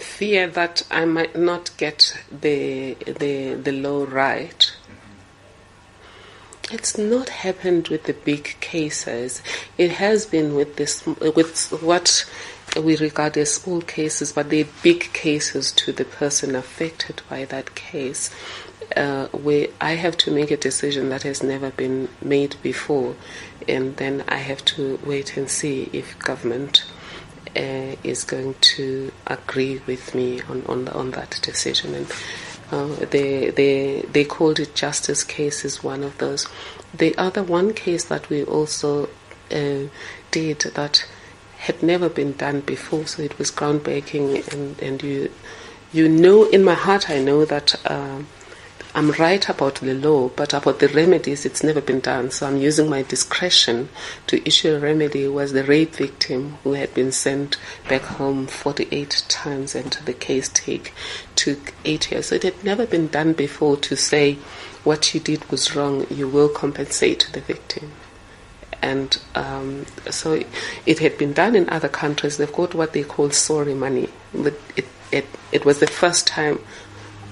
fear that I might not get the the the law right. It's not happened with the big cases. It has been with this with what we regard as small cases, but they're big cases to the person affected by that case. Uh, where I have to make a decision that has never been made before, and then I have to wait and see if government uh, is going to agree with me on, on, on that decision. And uh, they, they, they called it justice case is one of those. The other one case that we also uh, did that had never been done before, so it was groundbreaking, and, and you, you know, in my heart, I know that uh, I'm right about the law, but about the remedies, it's never been done. So I'm using my discretion to issue a remedy. Was the rape victim who had been sent back home 48 times, and the case take took eight years. So it had never been done before to say what you did was wrong. You will compensate the victim. And um, so it had been done in other countries. They've got what they call sorry money. But it, it, it was the first time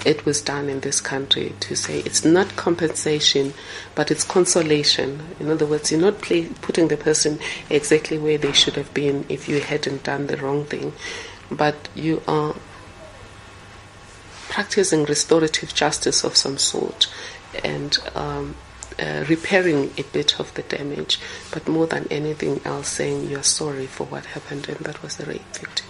it was done in this country to say it's not compensation, but it's consolation. In other words, you're not play, putting the person exactly where they should have been if you hadn't done the wrong thing, but you are practicing restorative justice of some sort and um, uh, repairing a bit of the damage, but more than anything else, saying you're sorry for what happened, and that was the rape victim.